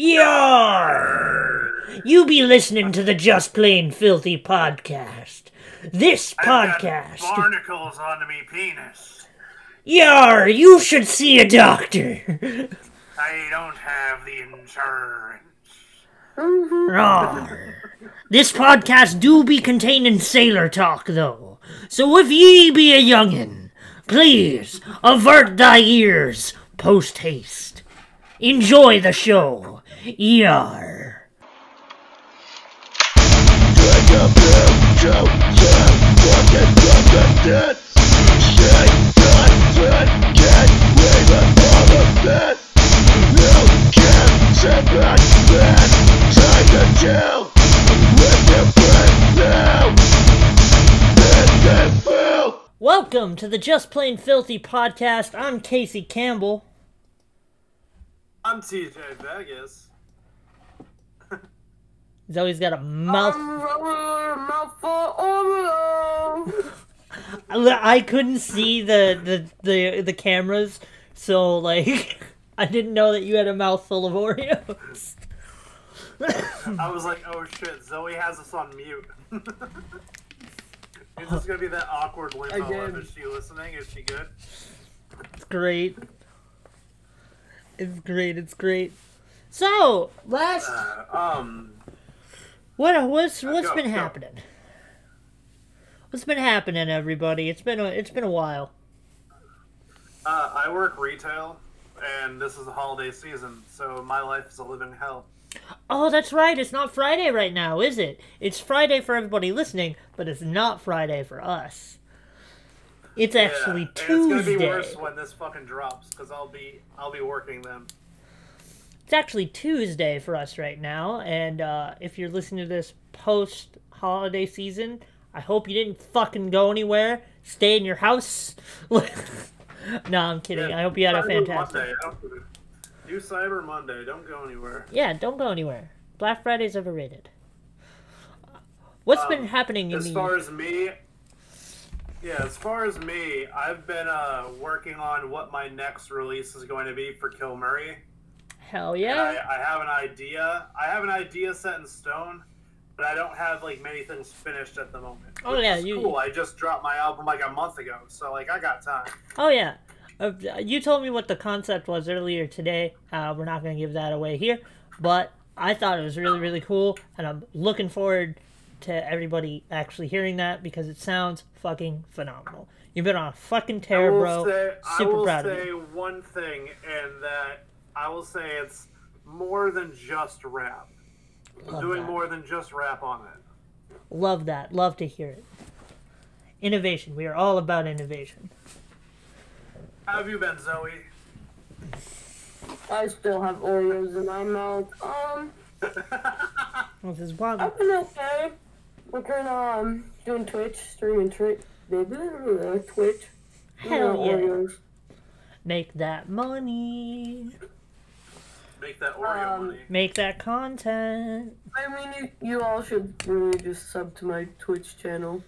Yar! You be listening to the Just Plain Filthy podcast. This podcast. barnacles on me penis. Yar! You should see a doctor. I don't have the insurance. Rawr. This podcast do be containing sailor talk, though. So if ye be a youngin', please avert thy ears post haste. Enjoy the show. Yar. Welcome to the Just Plain Filthy podcast. I'm Casey Campbell. I'm TJ Vegas. Zoe's got a mouth. mouthful Oreo. I couldn't see the, the, the, the cameras, so, like, I didn't know that you had a mouthful of Oreos. I was like, oh shit, Zoe has us on mute. Is this gonna be that awkward limbo of Again. is she listening? Is she good? It's great. It's great. It's great. So last, Uh, um, what what's what's go, been go. happening? What's been happening, everybody? It's been a it's been a while. uh, I work retail, and this is the holiday season, so my life is a living hell. Oh, that's right. It's not Friday right now, is it? It's Friday for everybody listening, but it's not Friday for us. It's actually and it's gonna be worse when this fucking drops, because I'll be I'll be working then. It's actually Tuesday for us right now, and uh, if you're listening to this post holiday season, I hope you didn't fucking go anywhere. Stay in your house. no, I'm kidding. I hope you had a fantastic. Monday. don't- Cyber Monday. Don't go anywhere. Yeah, don't go anywhere. Black Friday's overrated. What's been Um, happening in As the far as me, yeah, as far as me, I've been uh, working on what my next release is going to be for Kill Murray. Hell yeah? I, I have an idea. I have an idea set in stone, but I don't have like many things finished at the moment. Oh, yeah, you- cool. I just dropped my album like a month ago, so like I got time. Oh yeah. Uh, you told me what the concept was earlier today. Uh, we're not going to give that away here, but I thought it was really really cool, and I'm looking forward to everybody actually hearing that because it sounds fucking phenomenal. You've been on a fucking I tear, will bro. say, Super I will proud of say you. one thing, and that I will say it's more than just rap. I'm Love doing that. more than just rap on it. Love that. Love to hear it. Innovation. We are all about innovation. How have you been, Zoe? I still have Oreos in my mouth. Um, This is one. I've been okay. Working um doing Twitch, streaming Twitch, Twitch. Hell yeah. Oreos. Make that money. Make that Oreo Um, money. Make that content. I mean, you, you all should really just sub to my Twitch channel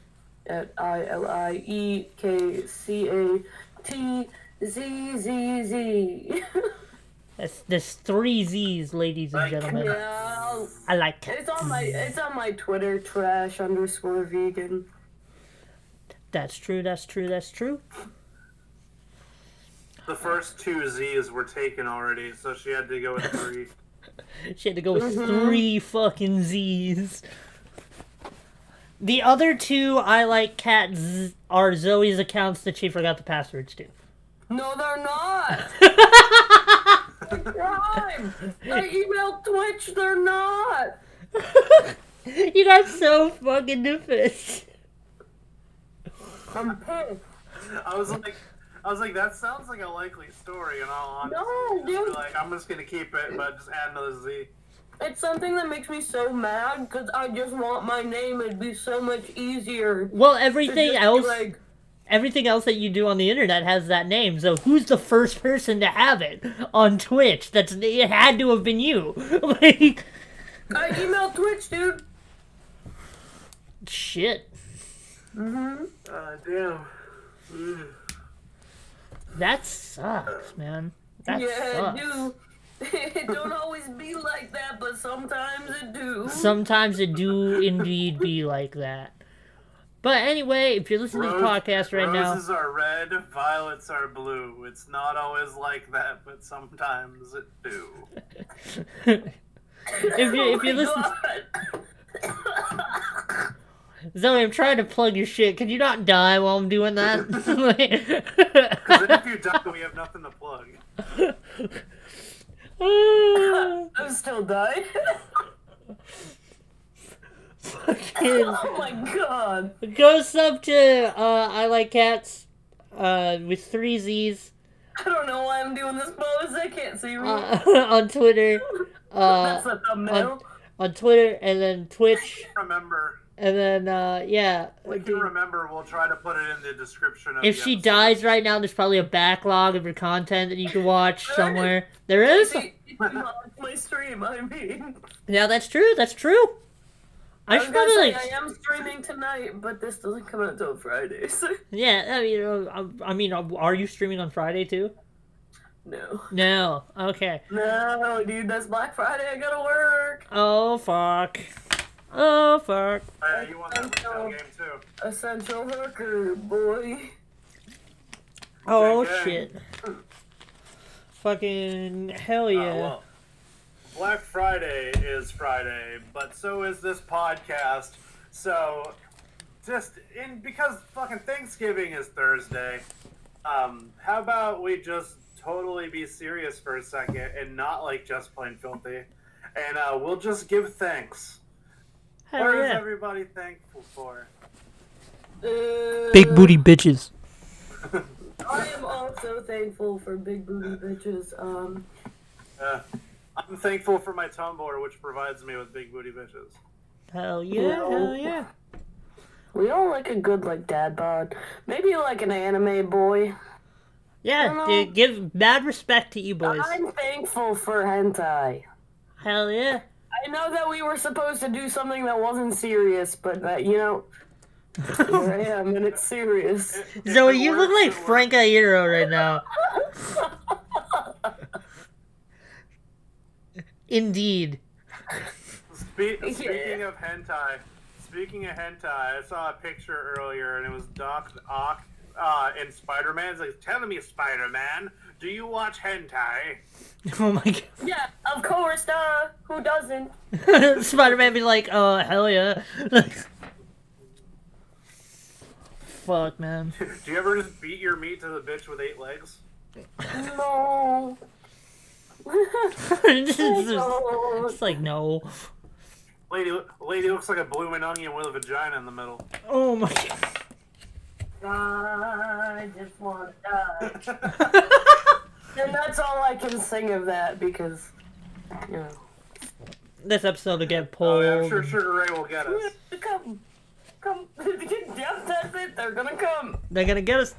at I L I E K C A T Z Z Z. That's this three Z's, ladies and Like- gentlemen. Yeah, I like it. it's on my it's on my Twitter trash underscore vegan. That's true. That's true. That's true. The first two Z's were taken already, so she had to go with three. She had to go with mm-hmm. three fucking Z's. The other two I like cat Z- are Zoe's accounts that she forgot the passwords to. No, they're not. Crime. I emailed Twitch. They're not. you got so fucking different. I'm pissed. I was like, I was like, that sounds like a likely story. In all honesty, No, Just be dude. like I'm just gonna keep it, but just add another Z. It's something that makes me so mad because I just want my name. It'd be so much easier. Well, everything else, like, everything else that you do on the internet has that name. So who's the first person to have it on Twitch? That's it had to have been you. like I emailed Twitch, dude. shit. Mm-hmm. Uh, damn. Ugh. That sucks, man. That yeah, sucks. dude. it don't always be like that, but sometimes it do. Sometimes it do indeed be like that. But anyway, if you're listening to this podcast right now, Roses are red, violets are blue. It's not always like that, but sometimes it do. if you if you Oh listen, my God. Zoe, I'm trying to plug your shit. Can you not die while I'm doing that? Because if you die, we have nothing to plug. I'm still dying. Fucking- oh my god. Go sub to uh, I like cats uh, with three Z's I don't know why I'm doing this pose. I can't see me. uh, on Twitter, uh, That's a thumbnail. on Twitter, and then Twitch, Remember, and then uh, yeah. we can remember. We'll try to put it in the description. Of If the she episode. dies right now, there's probably a backlog of her content that you can watch somewhere. There is. My stream, I mean. Yeah, that's true. That's true. I I should probably say like. I am streaming tonight, but this doesn't come out till Friday, so Yeah, I mean, uh, I mean, uh, are you streaming on Friday too? no. No. Okay. No, dude, that's Black Friday. I gotta work. Oh fuck. Oh fuck. Uh, you want that retail game too? Essential hooker, boy. Oh Okay. shit. Fucking hell Uh, yeah. well, Black Friday is Friday, but so is this podcast. So, just in because fucking Thanksgiving is Thursday. Um, how about we just totally be serious for a second and not like just plain filthy, and uh, we'll just give thanks. Hell what is yeah. everybody thankful for? Uh, big booty bitches. I am also thankful for big booty bitches. Um, Uh, I'm thankful for my Tumblr, which provides me with big booty bitches. Hell yeah. Hell yeah. we all like a good like dad bod. Maybe like an anime boy. Yeah, dude, give mad respect to you boys. I'm thankful for hentai. Hell yeah. I know that we were supposed to do something that wasn't serious, but that you know, here I am, and it's serious. If Zoe, it you look like it works. Frank Iero right now. Indeed. Spe- speaking of hentai, speaking of hentai, I saw a picture earlier and it was Doc Ock uh, in Spider Man. It's like, tell me, Spider Man, do you watch hentai? Oh my god. yeah, of course, uh, who doesn't? Spider Man be like, oh, hell yeah. Fuck, man. Do you ever just beat your meat to the bitch with eight legs? No. it's, just- no. it's like, no. Lady, lady looks like a blooming onion with a vagina in the middle. Oh my god. I just want to die. And that's all I can sing of that because, you know. This episode will get Oh, pulled. yeah, I'm sure Sugar Ray will get us. Come. Come. yep, that's it. They're gonna come. They're gonna get us.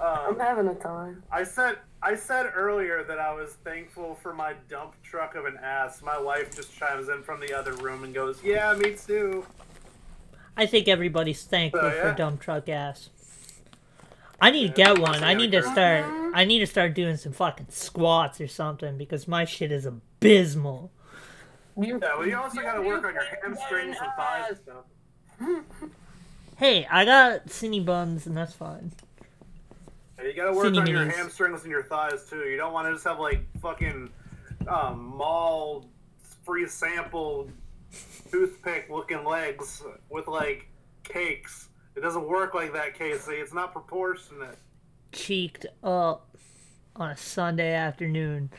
I'm Um, having a time. I said I said earlier that I was thankful for my dump truck of an ass. My wife just chimes in from the other room and goes, "Yeah, me too." I think everybody's thankful Oh, for dump truck ass. I need to get one. I I need to gotta start. I need to start doing some fucking squats or something because my shit is abysmal. You, Yeah, well, you also got to work on your hamstrings and thighs and stuff. Hey, I got skinny buns and that's fine. Yeah, you got to work Skinny on your hamstrings and your thighs too. You don't want to just have like fucking um, mall free sample toothpick looking legs with like cakes. It doesn't work like that, Casey. It's not proportionate. Cheeked up on a Sunday afternoon.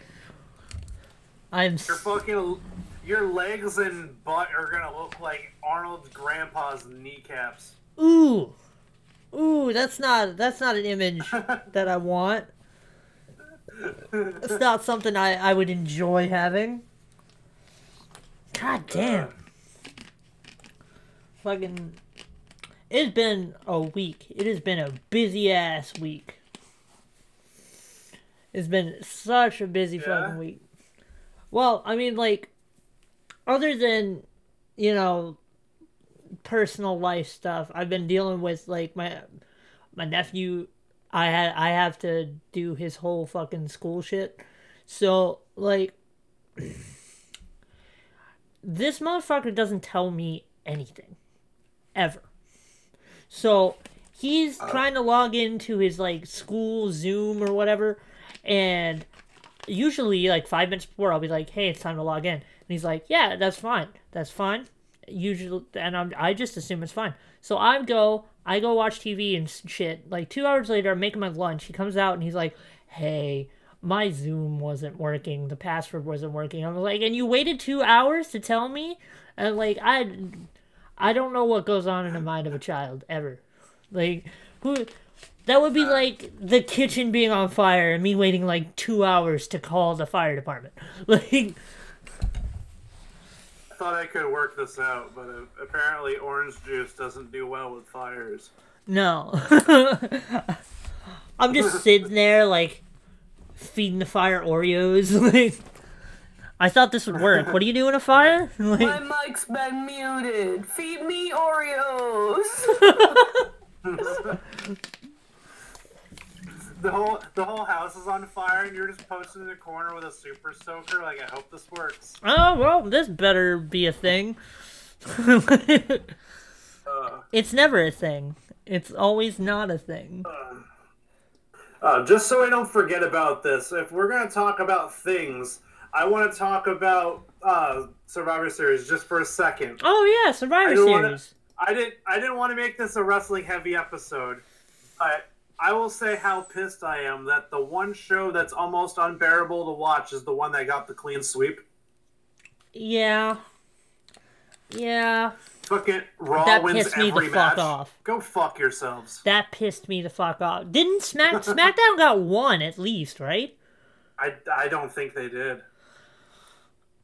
I'm. Your fucking your legs and butt are gonna look like Arnold's grandpa's kneecaps. Ooh, ooh. That's not. That's not an image that I want. It's not something I I would enjoy having. God damn. Uh. Fucking. It's been a week. It has been a busy ass week. It's been such a busy Yeah? fucking week. Well, I mean, like, other than, you know, personal life stuff, I've been dealing with like my my nephew. I had I have to do his whole fucking school shit. So like, this motherfucker doesn't tell me anything ever. So he's uh, trying to log into his like school Zoom or whatever, and usually like five minutes before I'll be like, "Hey, it's time to log in," and he's like, "Yeah, that's fine, that's fine." Usually, and I'm, I just assume it's fine. So I go, I go watch TV and shit. Like two hours later, I'm making my lunch. He comes out and he's like, "Hey." My Zoom wasn't working. The password wasn't working. I was like, and you waited two hours to tell me? And like, I, I don't know what goes on in the mind of a child ever. Like, who? That would be like the kitchen being on fire and me waiting like two hours to call the fire department. Like, I thought I could work this out, but uh, apparently orange juice doesn't do well with fires. no. I'm just sitting there like feeding the fire Oreos. Like, I thought this would work. What do you do in a fire? My mic's been muted. Feed me Oreos. The whole the whole house is on fire, and you're just posted in the corner with a super soaker. Like, I hope this works. oh well, this better be a thing. Uh, it's never a thing. It's always not a thing. uh, just so I don't forget about this, if we're gonna talk about things, I want to talk about uh, Survivor Series just for a second. Oh yeah, Survivor I don't wanna- Series. I didn't I didn't want to make this a wrestling heavy episode. But I will say how pissed I am that the one show that's almost unbearable to watch is the one that got the clean sweep. Yeah. Yeah. Fucking Raw That wins pissed me the every fuck match. off. Go fuck yourselves. That pissed me the fuck off. Didn't Smack SmackDown got one at least, right? I, I don't think they did.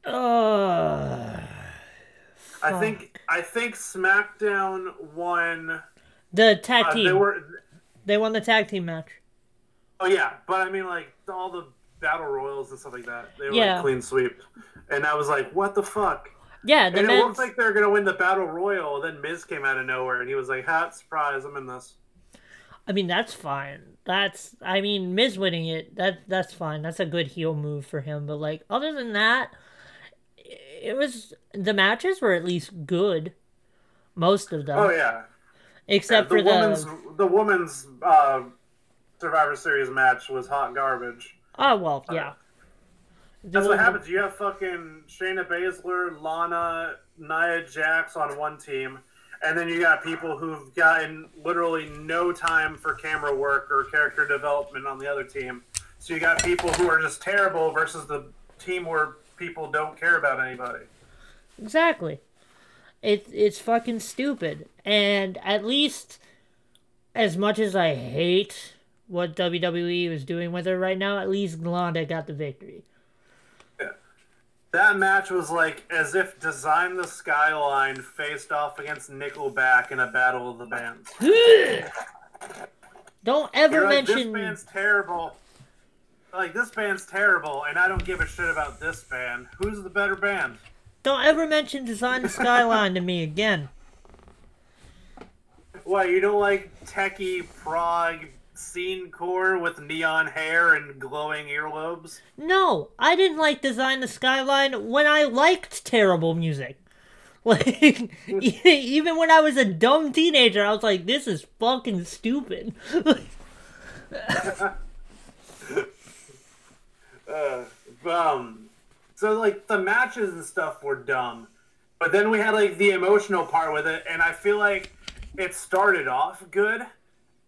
Uh, I think I think SmackDown won. the tag Uh, team. they They, won the tag team match. Oh yeah, but I mean like all the battle royals and stuff like that. They were Yeah. like clean sweep, and I was like, what the fuck. Yeah, the and it men's. looked like they were gonna win the battle royal. Then Miz came out of nowhere, and he was like, "Hot surprise! I'm in this." I mean, that's fine. That's. I mean, Miz winning it. That that's fine. That's a good heel move for him. But like, other than that, it was the matches were at least good. Most of them, Oh yeah, except the for women's the. the women's uh, Survivor Series match was hot garbage. Oh well, yeah. That's The- what happens. You have fucking Shayna Baszler, Lana, Nia Jax on one team, and then you got people who've gotten literally no time for camera work or character development on the other team. So you got people who are just terrible versus the team where people don't care about anybody. Exactly. It, it's fucking stupid. And at least, as much as I hate what WWE was doing with her right now, at least Lana got the victory. That match was like as if Design the Skyline faced off against Nickelback in a battle of the bands. Don't ever like, mention. this band's terrible. Like this band's terrible, and I don't give a shit about this band. Who's the better band? Don't ever mention Design the Skyline to me again. What you don't like techie prog scene core with neon hair and glowing earlobes? No, I didn't like Design the Skyline when I liked terrible music. Like, even when I was a dumb teenager, I was like, this is fucking stupid. Uh, um, so like the matches and stuff were dumb, but then we had like the emotional part with it, and I feel like it started off good,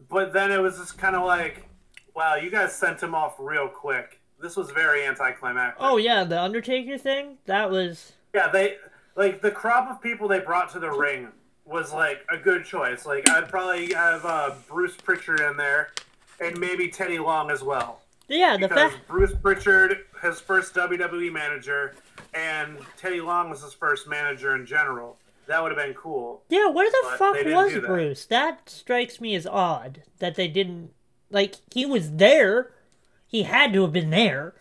but then it was just kind of like, wow, you guys sent him off real quick. This was very anticlimactic. oh, yeah, the Undertaker thing? That was. Yeah, they like the crop of people they brought to the ring was like a good choice. Like I'd probably have uh, Bruce Pritchard in there, and maybe Teddy Long as well. Yeah, the Because fact. Bruce Pritchard, his first WWE manager, and Teddy Long was his first manager in general. That would have been cool. Yeah, where the fuck was that. Bruce? That strikes me as odd that they didn't. Like, he was there. He had to have been there.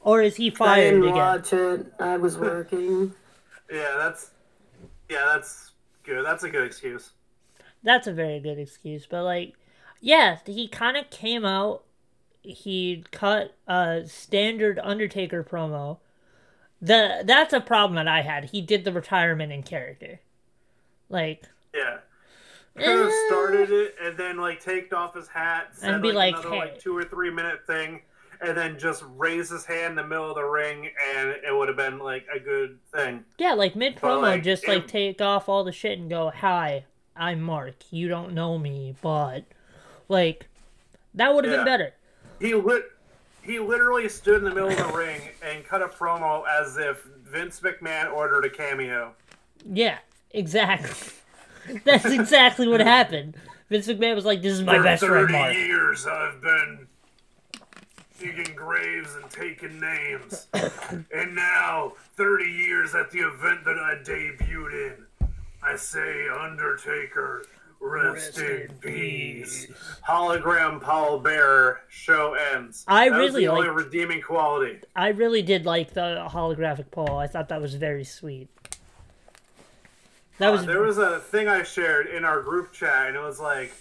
Or is he fired I didn't again? watch it. I was working. Yeah, that's yeah, that's good. That's a good excuse. That's a very good excuse, but like, yeah, he kind of came out he cut a standard Undertaker promo. The that's a problem that I had. He did the retirement in character, like Yeah. Could have Eh. started it and then like take off his hat, said And be like, like, another "Hey." like two or three minute thing, and then just raise his hand in the middle of the ring, and it would have been like a good thing. yeah, like mid promo, like, just like it- take off all the shit and go, "Hi, I'm Mark. You don't know me, but like that would have Yeah. been better." He lit. He literally stood in the middle of the ring and cut a promo as if Vince McMahon ordered a cameo. Yeah, exactly. That's exactly what happened. Vince McMahon was like, "This is my For best friend, 30 Mark." years I've been digging graves and taking names. and now, 30 years at the event that I debuted in, I say, Undertaker, rest, in, peace. Hologram Paul Bearer, show ends. I that was really the only like- redeeming quality. I really did like the holographic Paul. I thought that was very sweet. That was Uh, there was a thing I shared in our group chat, and it was like,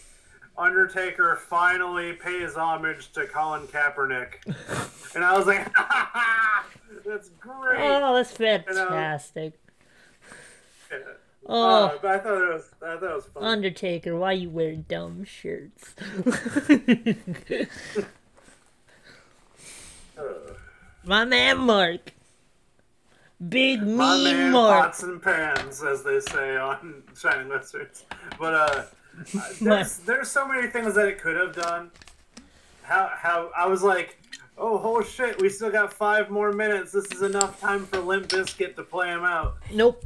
Undertaker finally pays homage to Colin Kaepernick. and I was like, that's great. oh, that's fantastic. Yeah. Oh, Uh, but I thought it was, I thought it was fun. Undertaker, why you wear dumb shirts? Uh, My man Mark. Big my mean man, Mark. pots and pans, as they say on Shining Lizards. But uh, there's there's so many things that it could have done. How how I was like, oh whole shit, we still got five more minutes. This is enough time for Limp Bizkit to play him out. Nope.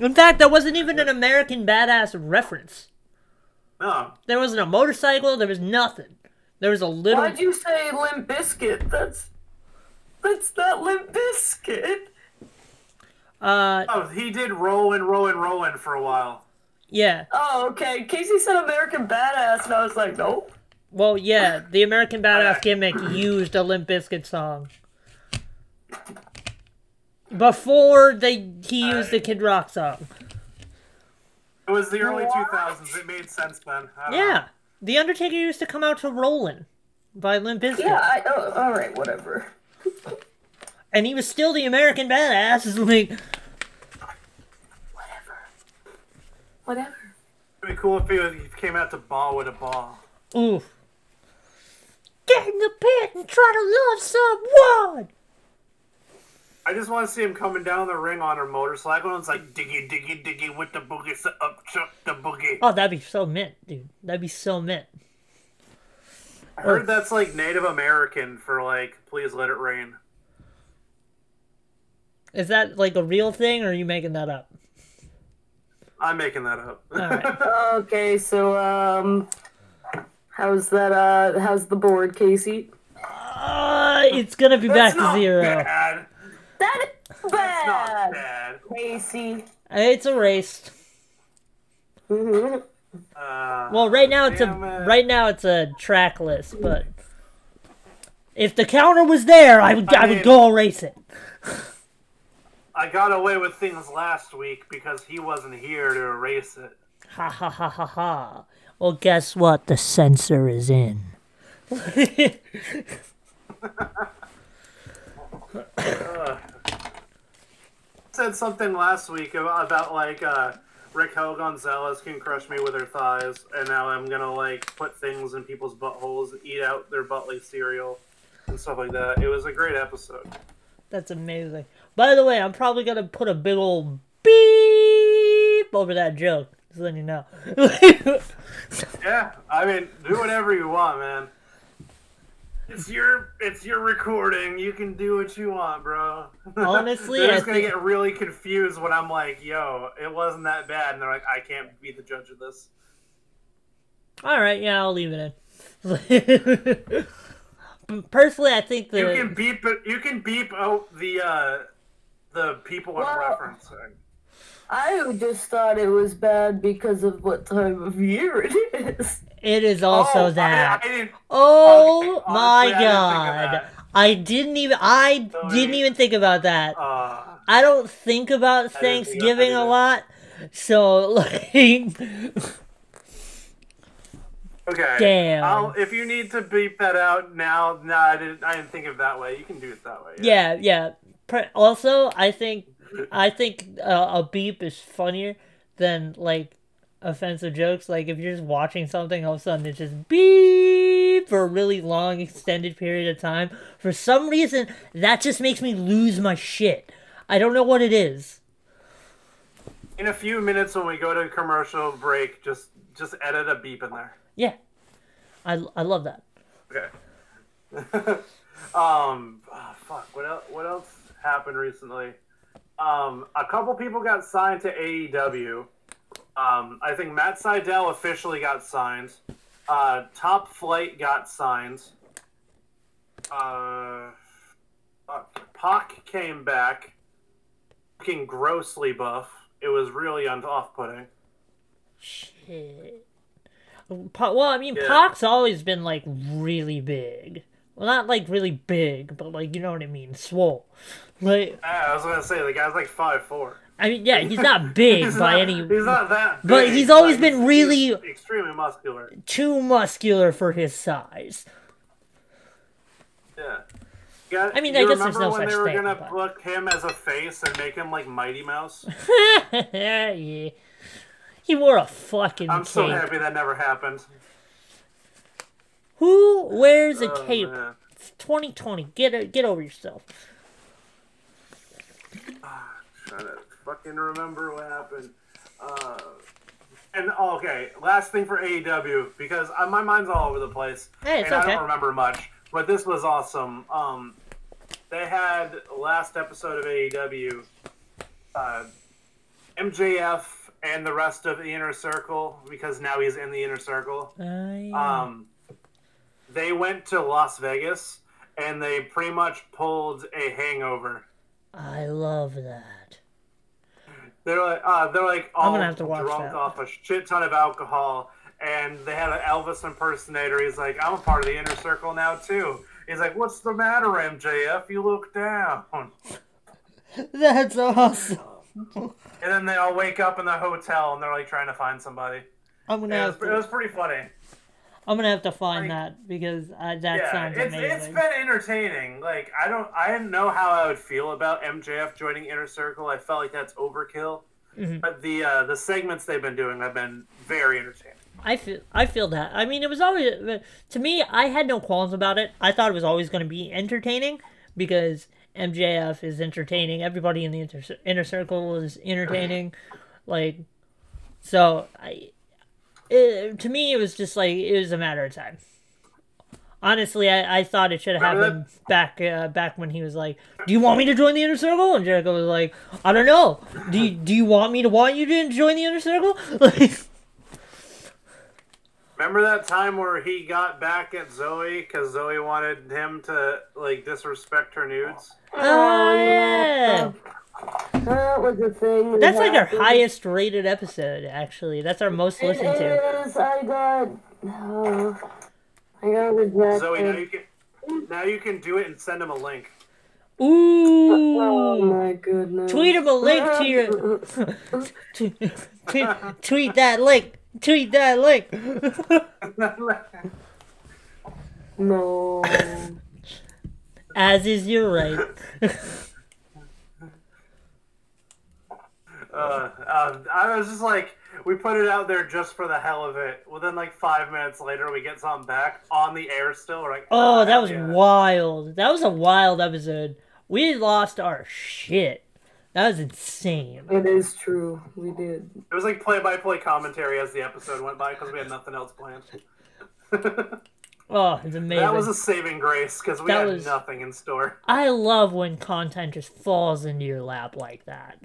In fact, that wasn't even an American Badass reference. No, There wasn't a motorcycle. There was nothing. There was a little. Why'd you say Limp Bizkit? That's that's not Limp Bizkit. Uh, oh he did Rollin', Rollin', Rollin' for a while. yeah. Oh, okay. Casey said American Badass, and I was like, nope. Well, yeah. The American Badass gimmick used a Limp Bizkit song. Before they he used the Kid Rock song. It was the early 2000s. It made sense then. I don't know. Yeah. The Undertaker used to come out to Rollin' by Limp Bizkit. Yeah, I, oh, all right, whatever. And he was still the American Badass. It's like, Whatever. Whatever. It'd be cool if he, was, he came out to ball with a ball. oof. Get in the pit and try to love someone! I just want to see him coming down the ring on her motorcycle and it's like diggy diggy diggy with the boogie so up chuck the boogie. Oh, that'd be so mint, dude. That'd be so mint. I heard that's like Native American for like please let it rain. Is that like a real thing, or are you making that up? I'm making that up. Okay, so um, how's that? Uh, how's the board, Casey? Uh, it's gonna be back That's to not zero. Bad. That is Not bad, bad. Casey. It's erased. hmm Uh, Well, right now it's a it. right now it's a track list, but if the counter was there, I would I, I would mean- go erase it. I got away with things last week because he wasn't here to erase it. Ha ha ha ha ha. Well, guess what? The censor is in. Said something last week about, about like uh, Raquel Gonzalez can crush me with her thighs, and now I'm gonna like put things in people's buttholes, eat out their buttly cereal, and stuff like that. It was a great episode. That's amazing. By the way, I'm probably gonna put a big old beep over that joke. Just letting you know. Yeah, I mean, do whatever you want, man. It's your it's your recording. You can do what you want, bro. Honestly, they're I just gonna think- get really confused when I'm like, "Yo, it wasn't that bad," and they're like, "I can't be the judge of this." All right, yeah, I'll leave it in. Personally, I think the You can beep it. You can beep out the uh, the people I'm referencing. I just thought it was bad because of what time of year it is. It is also Oh, that. I, didn't. oh Okay, my honestly, I of god! I didn't even. I Sorry. didn't even think about that. Uh, I don't think about Thanksgiving a lot, so like, Okay. Damn. I'll, if you need to beep that out now, no, I didn't. I didn't think of it that way. You can do it that way. Yeah, yeah. Pre- Also, I think I think uh, a beep is funnier than like offensive jokes. Like if you're just watching something, all of a sudden it's just beep for a really long, extended period of time. For some reason, that just makes me lose my shit. I don't know what it is. In a few minutes, when we go to commercial break, just just edit a beep in there. Yeah, I I love that. Okay. um. ah, fuck. What else? What else happened recently? Um. A couple people got signed to AEW. Um. I think Matt Sydal officially got signed. Uh. Top Flight got signed. Uh. Pac came back, looking grossly buff. It was really off-putting. Shit. Pa- well, I mean, Yeah. Pac's always been like really big. Well, not like really big, but like you know what I mean, swole. Like, Ah, I was gonna say the guy's like five four. I mean, yeah, he's not big He's by not, any. He's not that. But he's always but been really- he's extremely muscular. too muscular for his size. Yeah. Yeah, I mean, I guess there's remember no when such they were thing, gonna but- book him as a face and make him like Mighty Mouse? yeah. He wore a fucking I'm cape. so happy that never happened. Who wears a Oh, cape? man. It's 2020. Get it, get over yourself. Ah, Trying to fucking remember what happened. Uh, and oh, okay, last thing for AEW because uh, my mind's all over the place Hey, and I don't remember much. But this was awesome. Um, they had last episode of AEW. Uh, MJF and the rest of the inner circle because now he's in the inner circle. I, Um, they went to Las Vegas and they pretty much pulled a hangover. I love that. They're like, uh, they're like all gonna have to watch drunk that. off a shit ton of alcohol, and they had an Elvis impersonator. He's like, "I'm a part of the inner circle now too." He's like, "What's the matter, MJF? You look down." That's awesome. And then they all wake up in the hotel and they're like trying to find somebody. I'm gonna Yeah, it, was, it was pretty funny. I'm gonna have to find like- that because uh, that yeah, sounds it's amazing. it's been entertaining. Like I don't I didn't know how I would feel about MJF joining Inner Circle. I felt like that's overkill. Mhm. But the uh, the segments they've been doing have been very entertaining. I feel I feel that. I mean, it was always to me. I had no qualms about it. I thought it was always going to be entertaining because MJF is entertaining. Everybody in the inter- inner circle is entertaining. Like, so I, it, to me, it was just like it was a matter of time. Honestly, I, I thought it should have happened back uh, back when he was like, "Do you want me to join the inner circle?" And Jericho was like, "I don't know. Do you, do you want me to want you to join the inner circle?" Like, Remember that time where he got back at Zoe because Zoe wanted him to like disrespect her nudes? oh yeah. That was a thing. that That's like our happened. highest rated episode, actually. That's our most listened to. It is. I got. Uh, I got rejected. Zoe, now you can now you can do it and send him a link. Ooh. Oh my goodness. Tweet him a link to your. tweet, tweet that link. Tweet that link. No. As is your right. Uh, uh, I was just like, we put it out there just for the hell of it. Well, then like five minutes later, we get something back on the air still. We're like, Oh, that was yeah. wild. That was a wild episode. We lost our shit. That was insane. it is true. We did. It was like play-by-play commentary as the episode went by because we had nothing else planned. Oh, it's amazing. that was a saving grace because we That had was- nothing in store. I love when content just falls into your lap like that.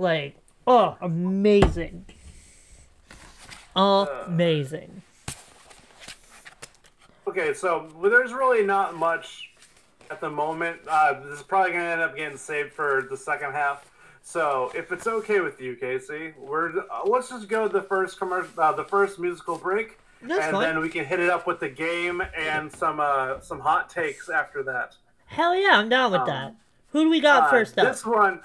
Like, oh, amazing. Amazing. Okay, so there's really not much at the moment. Uh, this is probably going to end up getting saved for the second half. So, if it's okay with you, Casey, we're uh, let's just go to the first commercial, uh, the first musical break, That's and fine. then we can hit it up with the game and some uh, some hot takes after that. Hell yeah, I'm down with that. Who do we got Uh, first up? This one,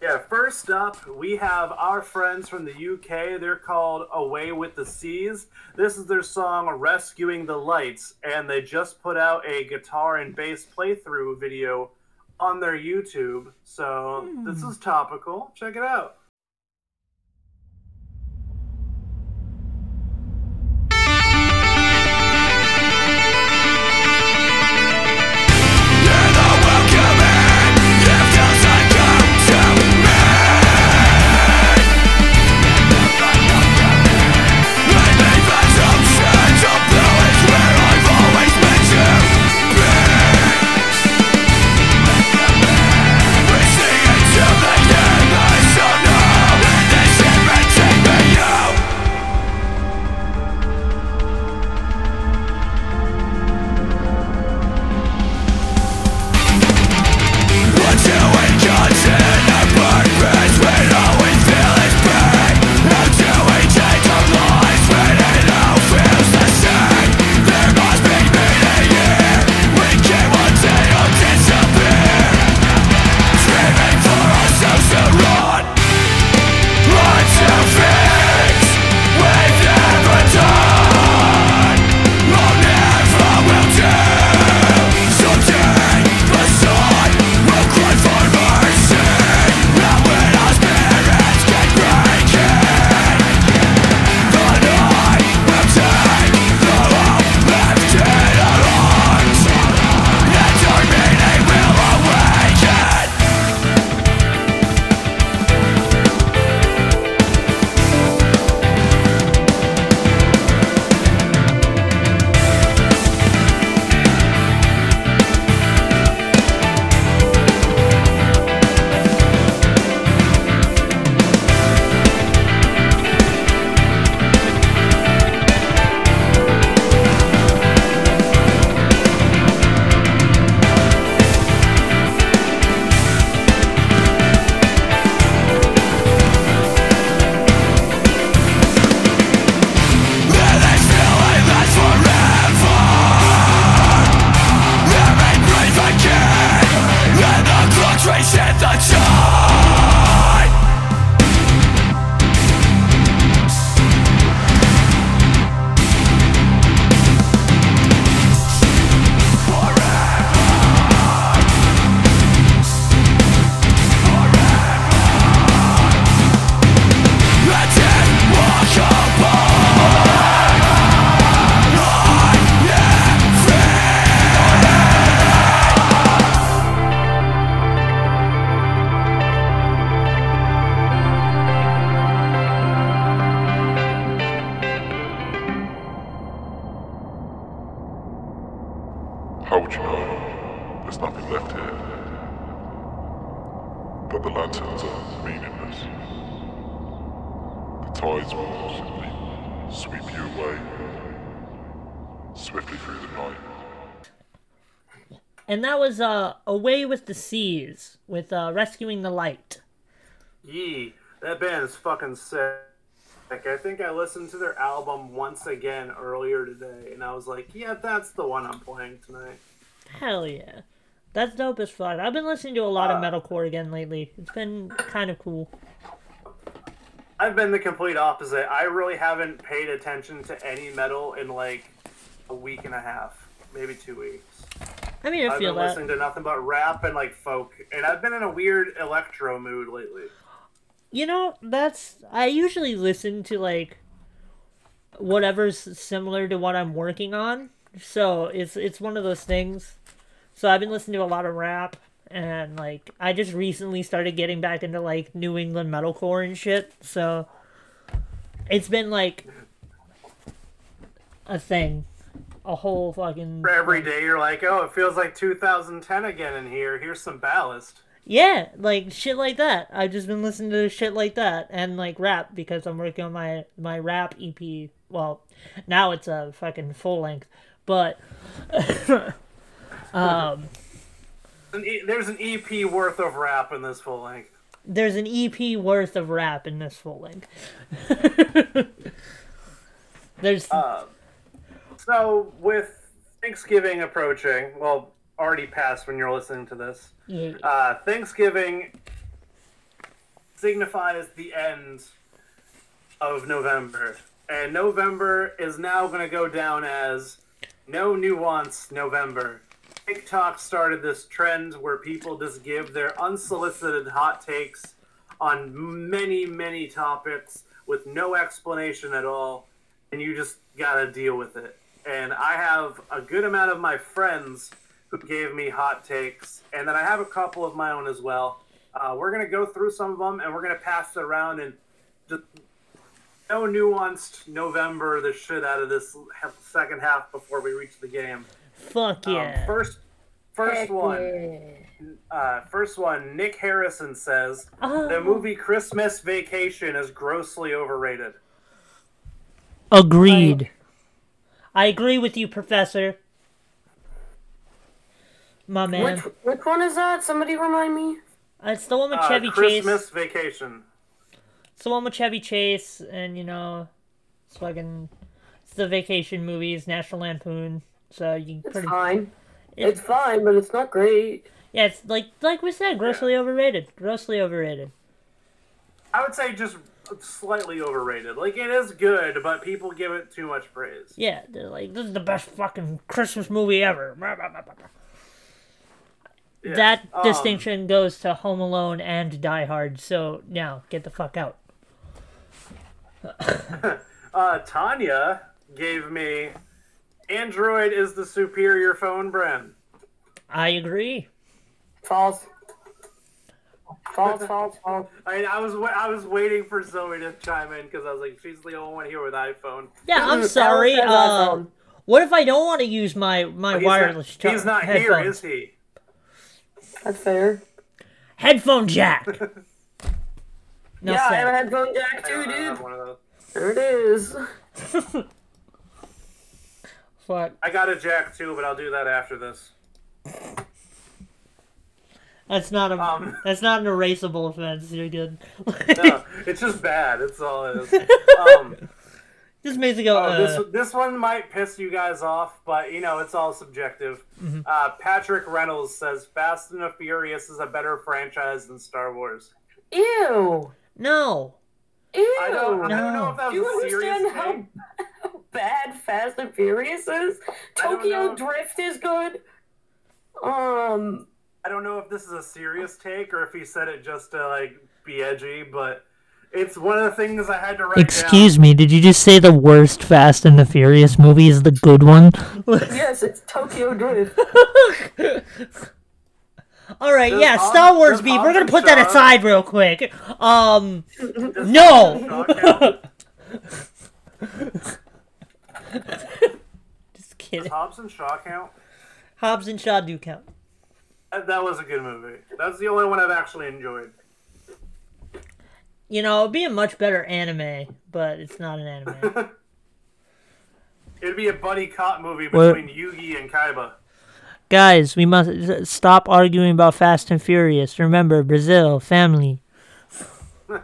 Yeah, first up, we have our friends from the UK. They're called Away with the Seas. This is their song Rescuing the Lights, and they just put out a guitar and bass playthrough video on their YouTube. So this hmm. is topical. Check it out. But the are meaningless. The tides will simply sweep you away swiftly through the night. And that was uh, Away with the Seas with uh, Rescuing the Light. Yee, that band is fucking sick. Like, I think I listened to their album once again earlier today, and I was like, yeah, that's the one I'm playing tonight. Hell yeah. That's dope as fuck. I've been listening to a lot of Uh, metalcore again lately. It's been kind of cool. I've been the complete opposite. I really haven't paid attention to any metal in like a week and a half, maybe two weeks. I mean, I I've feel been that. listening to nothing but rap and like folk, and I've been in a weird electro mood lately. You know, that's I usually listen to like whatever's similar to what I'm working on. So it's it's one of those things. So I've been listening to a lot of rap and like I just recently started getting back into like New England metalcore and shit. So it's been like a thing. A whole fucking For Every day you're like, oh, it feels like 2010 again in here. Here's some ballast. Yeah, like shit like that. I've just been listening to shit like that and like rap because I'm working on my my rap EP. Well, now it's a fucking full length, but um, An e- There's an EP worth of rap in this full length. there's an EP worth of rap in this full length. there's Uh, so with Thanksgiving approaching, well, already passed when you're listening to this. yeah, Uh, Thanksgiving signifies the end of November. And November is now going to go down as No Nuance November. TikTok started this trend where people just give their unsolicited hot takes on many, many topics with no explanation at all, and you just gotta deal with it. And I have a good amount of my friends who gave me hot takes, and then I have a couple of my own as well. Uh, we're gonna go through some of them, and we're gonna pass it around and just no nuanced November the shit out of this second half before we reach the game. Fuck Um, yeah. first, first Heck one. yeah. Uh, first one. Nick Harrison says Oh. the movie Christmas Vacation is grossly overrated. Agreed. I agree with you, Professor. My man. Which which one is that? Somebody remind me. It's the one with Uh, Chevy Christmas Chase. Vacation. It's the one with Chevy Chase, and you know, it's fucking. It's the vacation movies, National Lampoon. So you It's pretty. fine. It- It's fine, but it's not great. Yeah, it's like like we said, grossly overrated. Grossly overrated. I would say just slightly overrated. Like it is good, but people give it too much praise. Yeah, they're like this is the best fucking Christmas movie ever. Blah, blah, blah, blah, blah. Yeah. That Um, distinction goes to Home Alone and Die Hard. So now get the fuck out. Uh, Tanya gave me Android is the superior phone brand. I agree. False. False, false, false. I mean, I was wa- I was waiting for Zoe to chime in because I was like, she's the only one here with iPhone. Yeah, I'm sorry. says Uh, what if I don't want to use my my He's wireless not, he's not here, headphones? is he? That's fair. Headphone jack. no yeah, I have a headphone jack too, dude. one of those. There it is. Fuck. I got a jack too, but I'll do that after this. That's not a Um. that's not an erasable offense. You're good. No, it's just bad. It's all it is. Um, Just makes it go. oh, Uh, this this one might piss you guys off, but you know it's all subjective. Mm-hmm. Uh, Patrick Reynolds says Fast and the Furious is a better franchise than Star Wars. Ew. no. Ew. I don't, I don't know No. if that Do you was a serious understand how bad Fast and Furious is? Tokyo. Drift is good. Um, I don't know if this is a serious take or if he said it just to like be edgy, but it's one of the things I had to write Excuse me, did you just say the worst Fast and the Furious movie is the good one? yes, it's Tokyo Drift. All right, Does yeah, Hobbs- Star Wars does beef. We're gonna Hobbs put that aside real quick. Um, no. Does just kidding. Hobbs and Shaw count? Hobbs and Shaw do count. That that was a good movie. That's the only one I've actually enjoyed. You know, it'd be a much better anime, but it's not an anime. It'd be a buddy cop movie What? between Yugi and Kaiba. Guys, we must stop arguing about Fast and Furious. Remember, Brazil, family.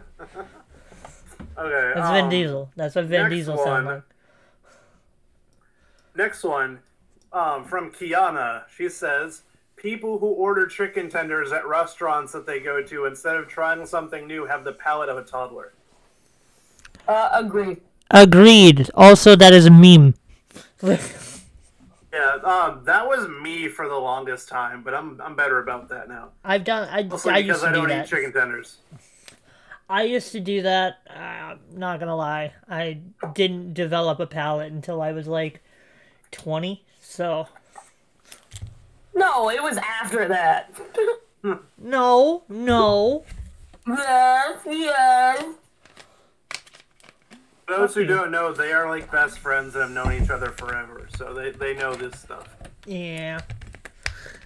Okay. That's Vin um, Diesel. That's what Vin Diesel sounds like. Next one, um, from Kiana. She says, "People who order chicken tenders at restaurants that they go to instead of trying something new have the palate of a toddler." Uh, agree. Agreed. Also, that is a meme. Yeah, um, that was me for the longest time, but I'm I'm better about that now. I've done. I, Mostly I used because to I do don't eat that. chicken tenders. I used to do that. Uh, I'm not gonna lie. I didn't develop a palate until I was like 20. So No, it was after that. no, no. yes, yes. Those who don't know, they are like best friends and have known each other forever, so they, they know this stuff. Yeah,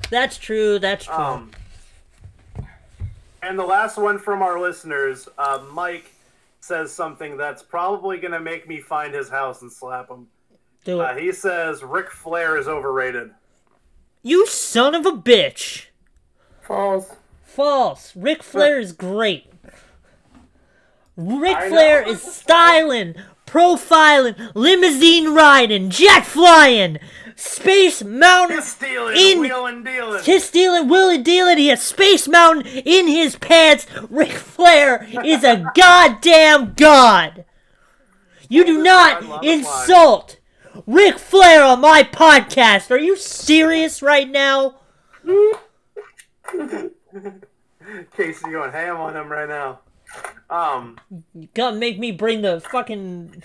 that's true. That's true. Um, and the last one from our listeners, uh, Mike says something that's probably going to make me find his house and slap him. Do it. Uh, he says Ric Flair is overrated. you son of a bitch. False. False. Ric Flair is great. Ric I Flair know. is styling, profiling, limousine riding, jet flying, Space Mountain Kiss stealing, in wheeling, dealing. Kiss stealing, Willie dealing. He has Space Mountain in his pants. Ric Flair is a goddamn god. You do not this line, love this line. insult Ric Flair on my podcast. Are you serious right now? Casey you going ham on him right now. Um, You gotta make me bring the fucking.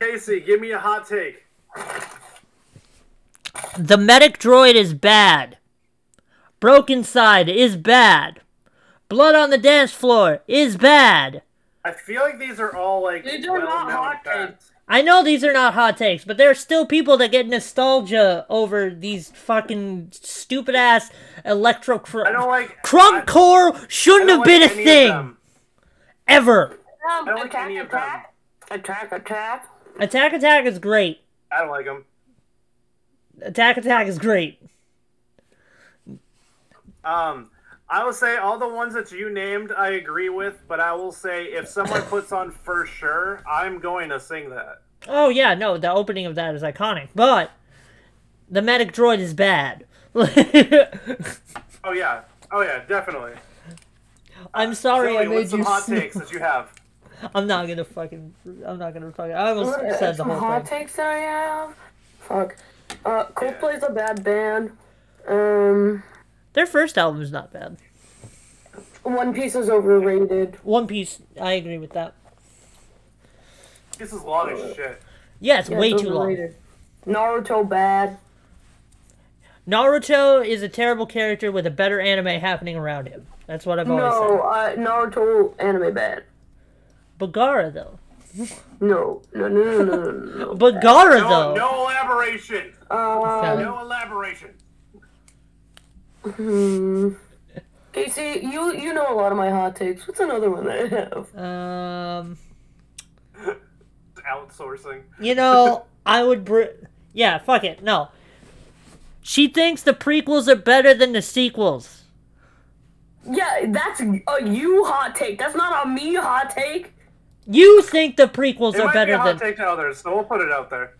Casey, give me a hot take. The medic droid is bad. Brokencyde is bad. Blood on the dance floor is bad. I feel like these are all like These are not hot facts. I know these are not hot takes, but there are still people that get nostalgia over these fucking stupid ass electro cr- I don't like crunk core shouldn't don't have been a thing ever. Um, I don't like attack, any of them. attack, attack, attack. Attack Attack is great. I don't like them. Attack Attack is great. Um, I will say all the ones that you named, I agree with, but I will say if someone puts on for sure, I'm going to sing that. Oh yeah, no, the opening of that is iconic, but the medic droid is bad. Oh yeah, oh yeah, definitely. I'm sorry Joey, I made what's some you. hot sn- takes that you have? I'm not gonna fucking. I'm not gonna fucking. I almost What- said the some whole hot thing. takes that I have. Fuck. Uh, Coldplay's a bad band. Um, Their first album is not bad. One Piece is overrated. One Piece, I agree with that. This is a lot of shit. Yeah, it's Yeah, way it's too long. overrated. Naruto bad. Naruto is a terrible character with a better anime happening around him. That's what I've always said. No, uh, Naruto anime bad. said. Bagara though. No, no, no, no, no, no, no. Bagara No, though. no elaboration. Um, No elaboration. Hmm. Casey, you you know a lot of my hot takes. What's another one that I have? Um, Outsourcing. you know, I would. Br- yeah, fuck it. No. She thinks the prequels are better than the sequels. Yeah, that's a you hot take. That's not a me hot take. You think the prequels It are might be better a hot than. take to others, so we'll put it out there.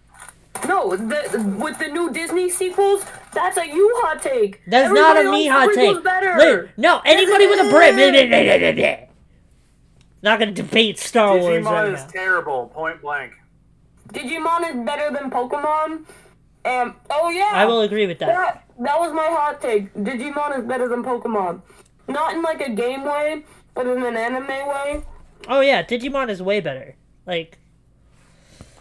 No, the, with the new Disney sequels, that's a you hot take. That's not a Everybody me hot take. prequel's Better. Li- No, anybody with a brain. Not gonna debate Star Wars Digimon right is now. terrible, point blank. Digimon is better than Pokemon. And oh yeah, I will agree with that. That, that was my hot take. Digimon is better than Pokemon. Not in like a game way, but in an anime way. Oh yeah, Digimon is way better. Like,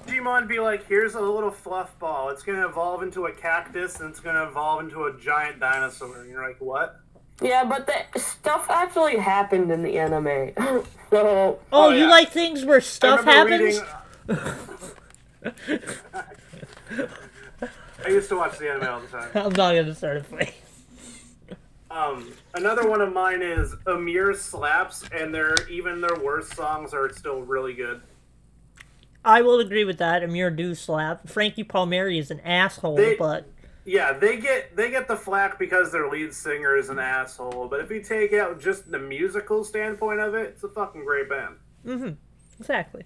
Digimon be like, here's a little fluff ball. It's gonna evolve into a cactus, and it's gonna evolve into a giant dinosaur. And you're like, what? Yeah, but the stuff actually happened in the anime. so oh, Oh, you like things where stuff happens? reading- I used to watch the anime all the time. I'm not gonna start a fight. Um, another one of mine is Emmure slaps, and their even their worst songs are still really good. I will agree with that. Emmure do slap. Frankie Palmeri is an asshole, They- but Yeah, they get they get the flack because their lead singer is an asshole. But if you take out just the musical standpoint of it, it's a fucking great band. Mm-hmm. Exactly.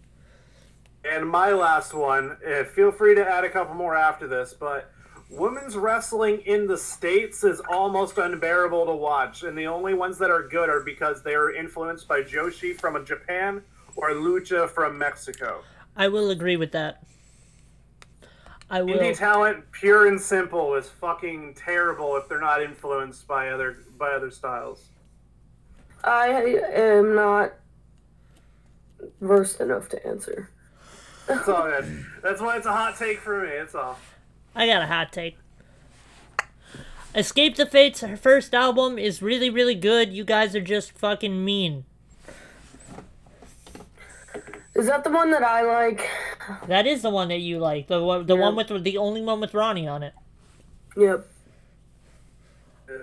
And my last one, eh, feel free to add a couple more after this, but women's wrestling in the States is almost unbearable to watch. And the only ones that are good are because they are influenced by Joshi from Japan or Lucha from Mexico. I will agree with that. I will. Indie talent, pure and simple, is fucking terrible if they're not influenced by other by other styles. I am not versed enough to answer. That's all good. That's why it's a hot take for me. It's all. I got a hot take. Escape the Fates' her first album is really, really good. You guys are just fucking mean. Is that the one that I like? That is the one that you like. The one, the Yeah. one with the only one with Ronnie on it. Yep. Yeah.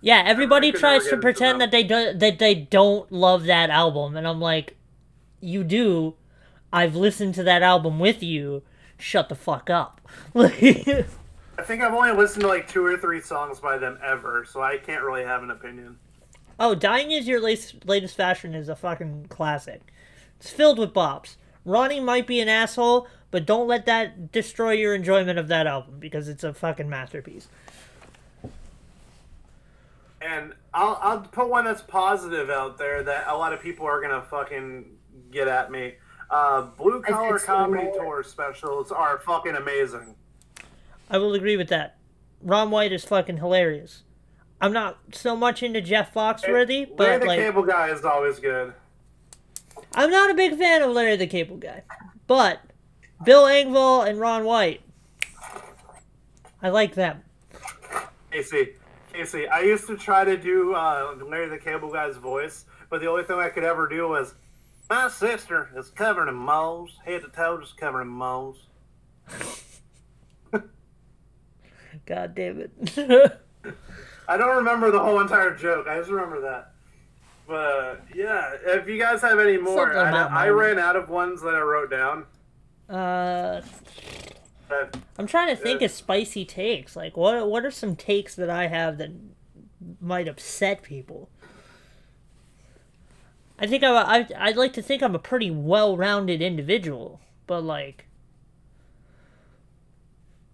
Yeah, everybody tries to pretend that they do that they don't love that album, and I'm like, you do. I've listened to that album with you. Shut the fuck up. I think I've only listened to like two or three songs by them ever, so I can't really have an opinion. oh, "Dying Is Your latest, latest Fashion" is a fucking classic. It's filled with bops. Ronnie might be an asshole, but don't let that destroy your enjoyment of that album because it's a fucking masterpiece. And I'll I'll put one that's positive out there that a lot of people are gonna fucking get at me. Uh, Blue Collar think so. Comedy Tour specials are fucking amazing. I will agree with that. Ron White is fucking hilarious. I'm not so much into Jeff Foxworthy, Larry but the like Cable Guy is always good. I'm not a big fan of Larry the Cable Guy. But Bill Engvall and Ron White, I like them. Casey, Casey, I used to try to do uh, Larry the Cable Guy's voice, but the only thing I could ever do was, my sister is covered in moles, head to toe, just covered in moles. God damn it. I don't remember the whole entire joke. I just remember that. But yeah, if you guys have any more, I, I ran out of ones that I wrote down. uh, But I'm trying to think Uh, of spicy takes. Like, what what are some takes that I have that might upset people? I think I, I I'd like to think I'm a pretty well-rounded individual, but like,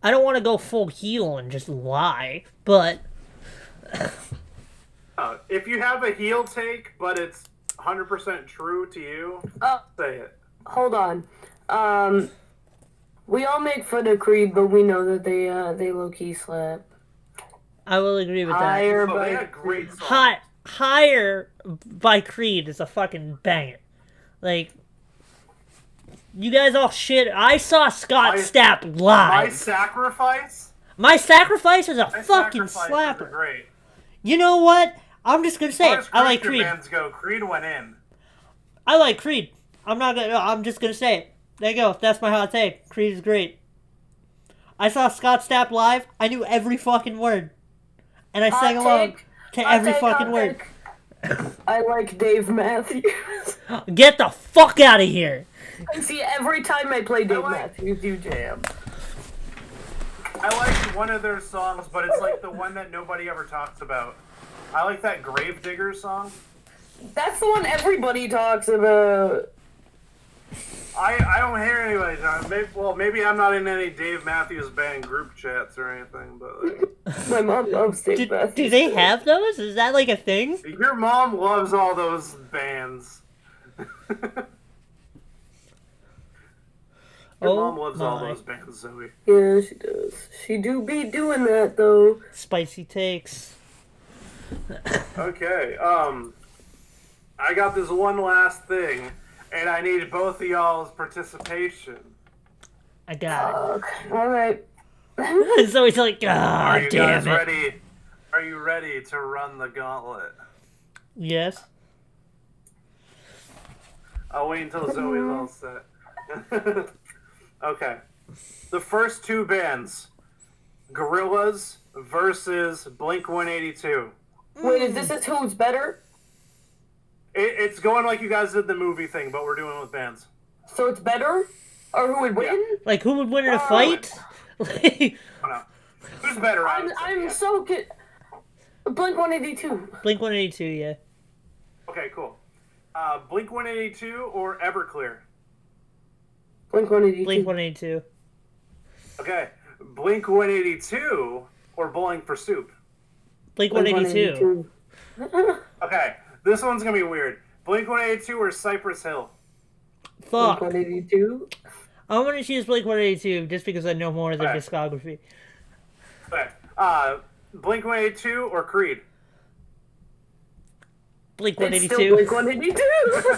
I don't want to go full heel and just lie. But uh, if you have a heel take, but it's 100% true to you, Oh, say it. hold on. Um, we all make fun of Creed, but we know that they uh they low key slap. I will agree with that. Higher But by had great higher by Creed is a fucking banger. Like, you guys all shit. I saw Scott My- Stapp My live. sacrifice. My sacrifice is a My fucking Sacrifice slapper. Great. You know what? I'm just gonna say As it. I like Creed. bands go, Creed went in. I like Creed. I'm not gonna. I'm just gonna say it. There you go. That's my hot take. Creed is great. I saw Scott Stapp live. I knew every fucking word, and I Hot sang along to Hot every take, fucking word. take. I like Dave Matthews. Get the fuck out of here. I see, every time I play Dave like- Matthews, you jam. I like one of their songs, but it's like the one that nobody ever talks about. I like that Gravedigger song. That's the one everybody talks about. I, I don't hear anybody talking. Maybe, well, maybe I'm not in any Dave Matthews Band group chats or anything, but like, My mom loves Dave Do, Matthews. do they have those? Is that like a thing? your mom loves all those bands. your Oh mom loves all those bands, Zoe. Yeah, she does. She do be doing that though. Spicy takes. Okay, um, I got this one last thing, and I need both of y'all's participation. I got Okay. All right. it. so he's like, ah, Are you damn guys it. ready? Are you ready to run the gauntlet? Yes. I'll wait until Zoe's all set. okay. The first two bands Gorillaz versus Blink 182. Wait, is this is who's better? It, it's going like you guys did the movie thing, but we're doing it with bands. So it's better, or who would win? Like, who would win in a Oh. fight? Blink Oh. Who's better? I I'm say, I'm yeah. so good. Blink 182. Blink 182, yeah. Okay, cool. Uh, Blink 182 or Everclear? Blink 182. Blink 182. Okay. Blink 182 or Bowling for Soup? Blink Blink 182. 182. Okay. This one's gonna be weird. Blink 182 or Cypress Hill? Blink Fuck. 182. I'm gonna choose Blink 182 just because I know more of their Alright. discography. Okay. Uh, Blink 182 or Creed? Blink It's still 182. Blink 182.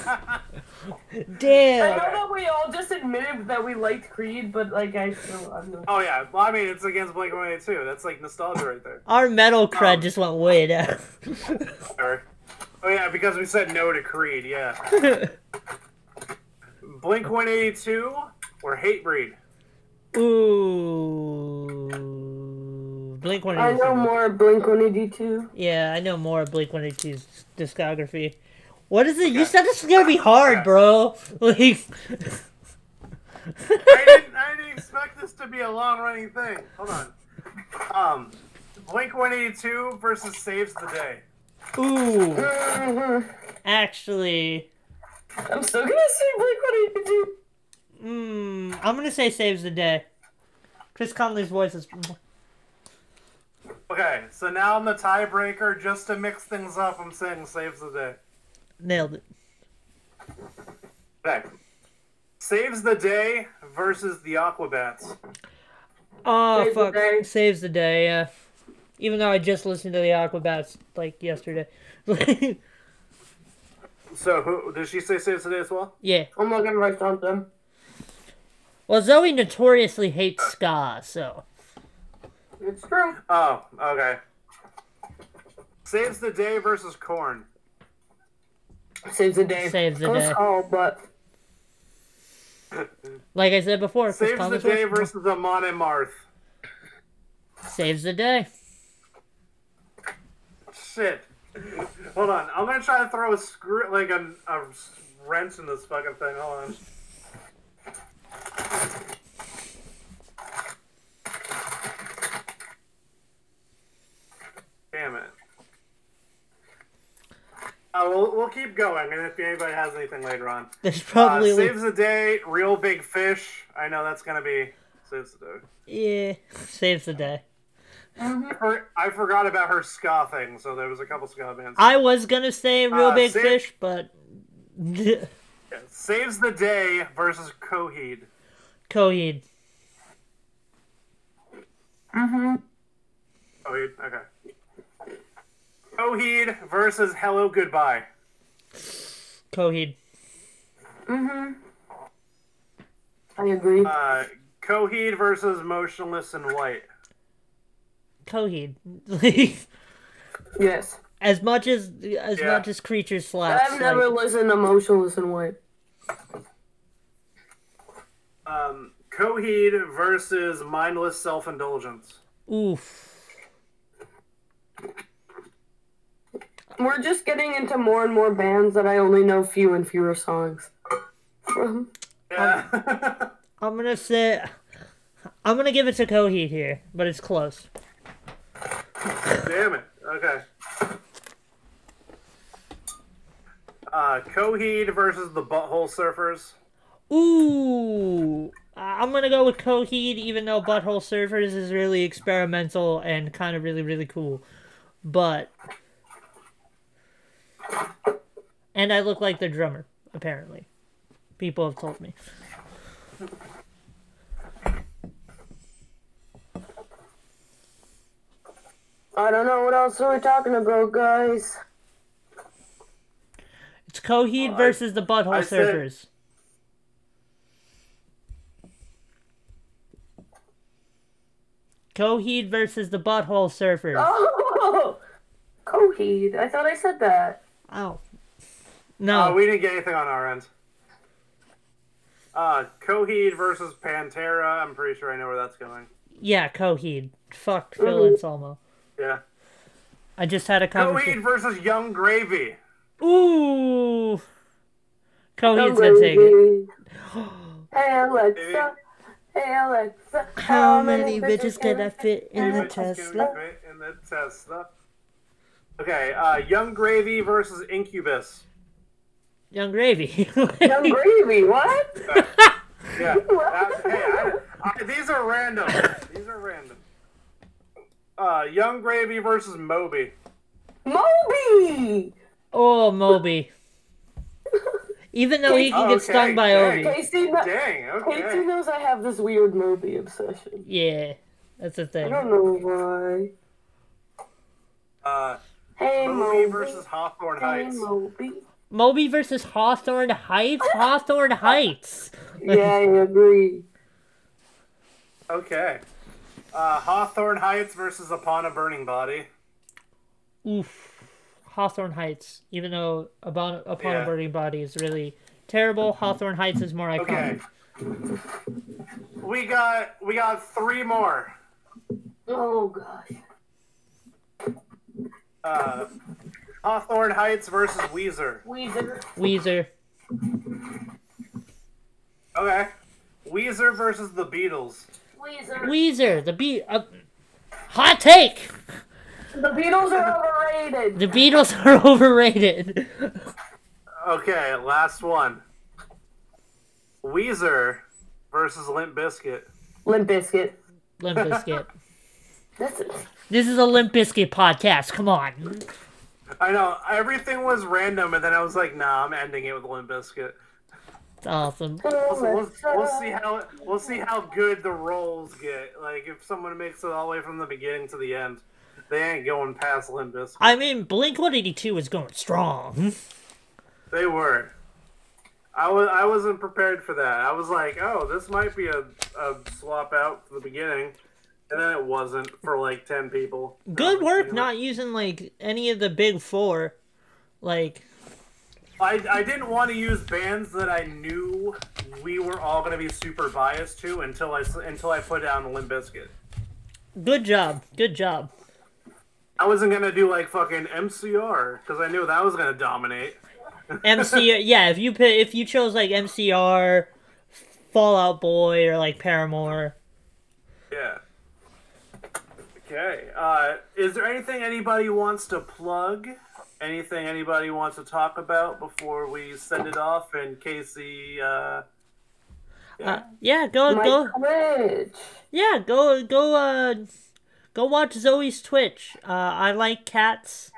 I Damn. know that we all just admitted that we liked Creed, but like I still I'm not. Oh yeah. Well, I mean, it's against Blink 182. That's like nostalgia right there. Our metal cred Um, just went way down. Or- Oh yeah, because we said no to Creed. Yeah. Blink 182 or Hatebreed? Ooh. Blink I know more Blink 182. Yeah, I know more of Blink 182's discography. What is it? You said this is gonna be hard, bro. Like, I didn't, I didn't expect this to be a long running thing. Hold on. Um, Blink 182 versus Saves the Day. ooh. Mhm. Actually, I'm still gonna say Blink 182. Mm, I'm gonna say saves the day. Chris Conley's voice is. Okay, so now I'm the tiebreaker. Just to mix things up, I'm saying saves the day. Nailed it. Okay. Saves the day versus the Aquabats. Oh Saves the fuck! day. Saves the day. Yeah. Even though I just listened to the Aquabats like yesterday. So who did she say saves the day as well? yeah. I'm not gonna for something. Well, Zoe notoriously hates ska, so It's true. Oh, okay. Saves the day versus Korn. Saves the day. Saves the Close day. call, but like I said before, Chris Saves the Conley's day voice- versus Amon Amarth. saves the day. Shit. Hold on. I'm gonna try to throw a screw like a, a wrench in this fucking thing. Hold on. Damn it. Uh, we'll, we'll keep going, and if anybody has anything later on. There's Uh, probably saves the day, Reel Big Fish. I know that's gonna be saves the day. yeah saves the day. Her, I forgot about her ska thing, so there was a couple ska bands. I was gonna say real Uh, big save- fish, but yeah, Saves the day versus Coheed. Coheed. mm-hmm. Coheed, okay. Coheed versus Hello Goodbye. Coheed. Mm-hmm. I agree. Uh, Coheed versus Motionless in White. Coheed. yes. as much as as Yeah. much as creatures slaps. I've never like, listened to Motionless in White. Um, Coheed versus Mindless Self Indulgence. oof. We're just getting into more and more bands that I only know few and fewer songs from. Yeah. I'm gonna say. I'm gonna give it to Coheed here, but it's close. Damn it. Okay. Uh, Coheed versus the Butthole Surfers. Ooh, I'm gonna go with Coheed, even though Butthole Surfers is really experimental and kind of really really cool, but and I look like the drummer apparently. People have told me. I don't know what else are we talking about, guys. It's Coheed Well, I- versus the Butthole I said- Surfers. Coheed versus the Butthole Surfers. Oh, Coheed. I thought I said that. Oh. No. Uh, we didn't get anything on our end. Uh, Coheed versus Pantera. I'm pretty sure I know where that's going. Yeah, Coheed. Fuck Phil Anselmo. Yeah. I just had a conversation. Coheed versus Yung Gravy. Ooh. Coheed's Oh, gonna take it. baby. Hey Alexa. Hey Alexa. How many bitches can I fit in the Which is gonna Tesla? fit In the Tesla. Okay, uh, Yung Gravy versus Incubus. Yung Gravy. Yung Gravy, what? Yeah. that- hey, I, I, these are random. These are random. Uh, Yung Gravy versus Moby. Moby! oh, Moby. Even though he can Oh, get stung by dang. Obi. Casey, kno- Dang, okay. Casey knows I have this weird Moby obsession. Yeah, that's the thing. I don't know why. Uh, Hey Moby Moby. versus Hawthorne Hey Heights. Moby. Moby versus Hawthorne Heights? Hawthorne Heights. Yeah, I agree. Okay. Uh, Hawthorne Heights versus Upon a Burning Body. Oof. Hawthorne Heights. Even though Upon, Upon Yeah. a Burning Body is really terrible, Hawthorne Heights is more iconic. Okay. iconic. We got we got three more. Oh gosh. Uh, Hawthorne Heights versus Weezer. Weezer. Weezer. Okay. Weezer versus the Beatles. Weezer. Weezer. The beat. Uh, hot take. The Beatles are overrated. The Beatles are overrated. Okay, last one. Weezer versus Limp Bizkit. Limp Bizkit. Limp Bizkit. That's this is a Limp Bizkit podcast. Come on. I know everything was random, and then I was like, "Nah, I'm ending it with Limp Bizkit." It's awesome. We'll, we'll, we'll see how we'll see how good the rolls get. Like if someone makes it all the way from the beginning to the end, they ain't going past Limp Bizkit. I mean, Blink 182 is going strong. They were. I was I wasn't prepared for that. I was like, oh, this might be a, a swap out for the beginning, and then it wasn't for like ten people. Good work you know. not using like any of the big four. Like, I, I didn't want to use bands that I knew we were all going to be super biased to until I until I put down Limp Bizkit. good job. Good job. I wasn't gonna do like fucking MCR because I knew that was gonna dominate. MC, yeah. If you put, if you chose like MCR, Fallout Boy, or like Paramore. Okay. Uh, is there anything anybody wants to plug? Anything anybody wants to talk about before we send it off? And Casey, uh, uh, yeah, go my go, Twitch. yeah, go go uh, go watch Zoe's Twitch. Uh, I like cats.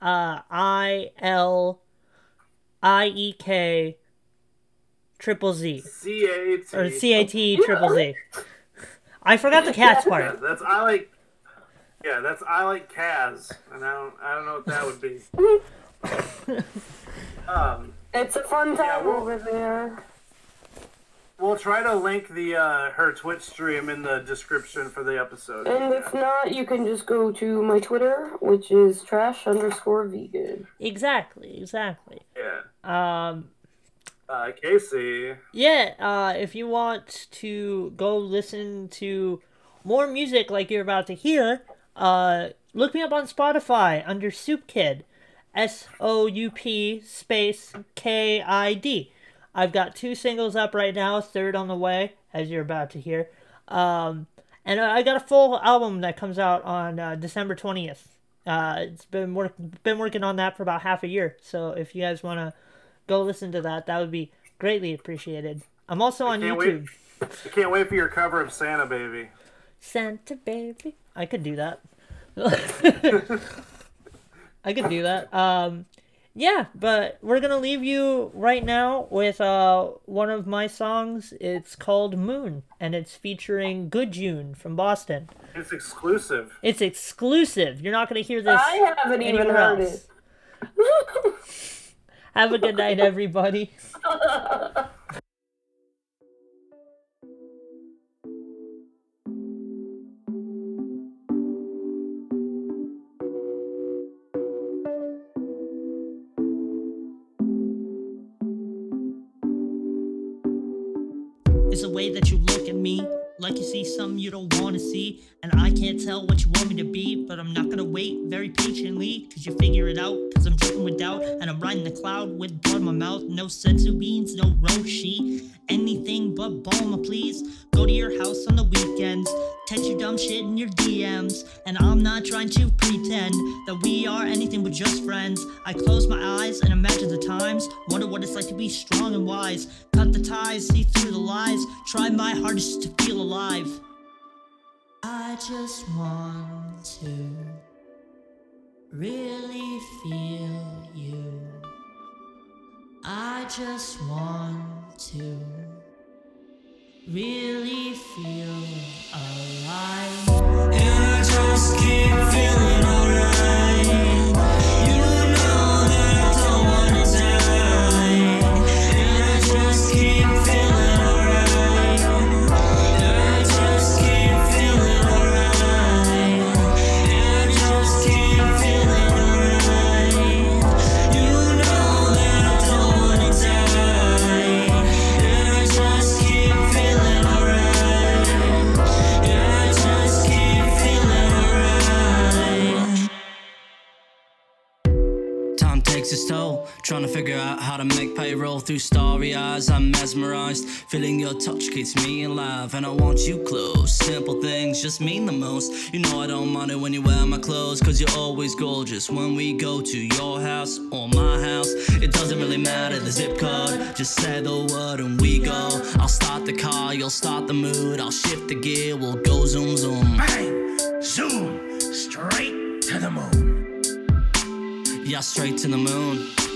Uh, I L I E K triple Z CAT. or C A T triple Z. I forgot the cats Yeah, part. that's I like. Yeah, that's I like Kaz, and I don't I don't know what that would be. um, It's a fun time well- over there. we'll try to link the uh, her Twitch stream in the description for the episode. And if not, you can just go to my Twitter, which is trash underscore vegan. Exactly, exactly. Yeah. Um, Uh, Casey. yeah. Uh, if you want to go listen to more music like you're about to hear, uh, look me up on Spotify under Soup Kid, S O U P space K I D. I've got two singles up right now, third on the way, as you're about to hear. Um, and I I got a full album that comes out on uh, December twentieth. Uh, it's been work been working on that for about half a year. So if you guys want to go listen to that, that would be greatly appreciated. I'm also on Can't YouTube. wait. I can't wait for your cover of Santa Baby. Santa baby. I could do that. I could do that. Um yeah, but we're gonna leave you right now with uh one of my songs. It's called Moon and it's featuring Good June from Boston. It's exclusive. It's exclusive. You're not gonna hear this I haven't even heard else. it. Have a good night, everybody. you don't want to see. And I can't tell what you want me to be, but I'm not gonna wait very patiently, cause you figure it out. Cause I'm dripping with doubt, and I'm riding the cloud with blood in my mouth. No senzu beans, no Roshi, anything but Bulma, please. Go to your house on the weekends, text your dumb shit in your DMs. And I'm not trying to pretend that we are anything but just friends. I close my eyes and imagine the times, wonder what it's like to be strong and wise. Cut the ties, see through the lies, try my hardest to feel alive. I just want to really feel you. I just want to really feel alive. And I just keep feeling to make payroll through starry eyes. I'm mesmerized. Feeling your touch keeps me alive. And I want you close. Simple things just mean the most. You know I don't mind it when you wear my clothes. Cause you're always gorgeous. When we go to your house or my house, it doesn't really matter the zip code. Just say the word and we go. I'll start the car, you'll start the mood. I'll shift the gear, we'll go zoom zoom. Bang! Zoom! Straight to the moon. Yeah, straight to the moon.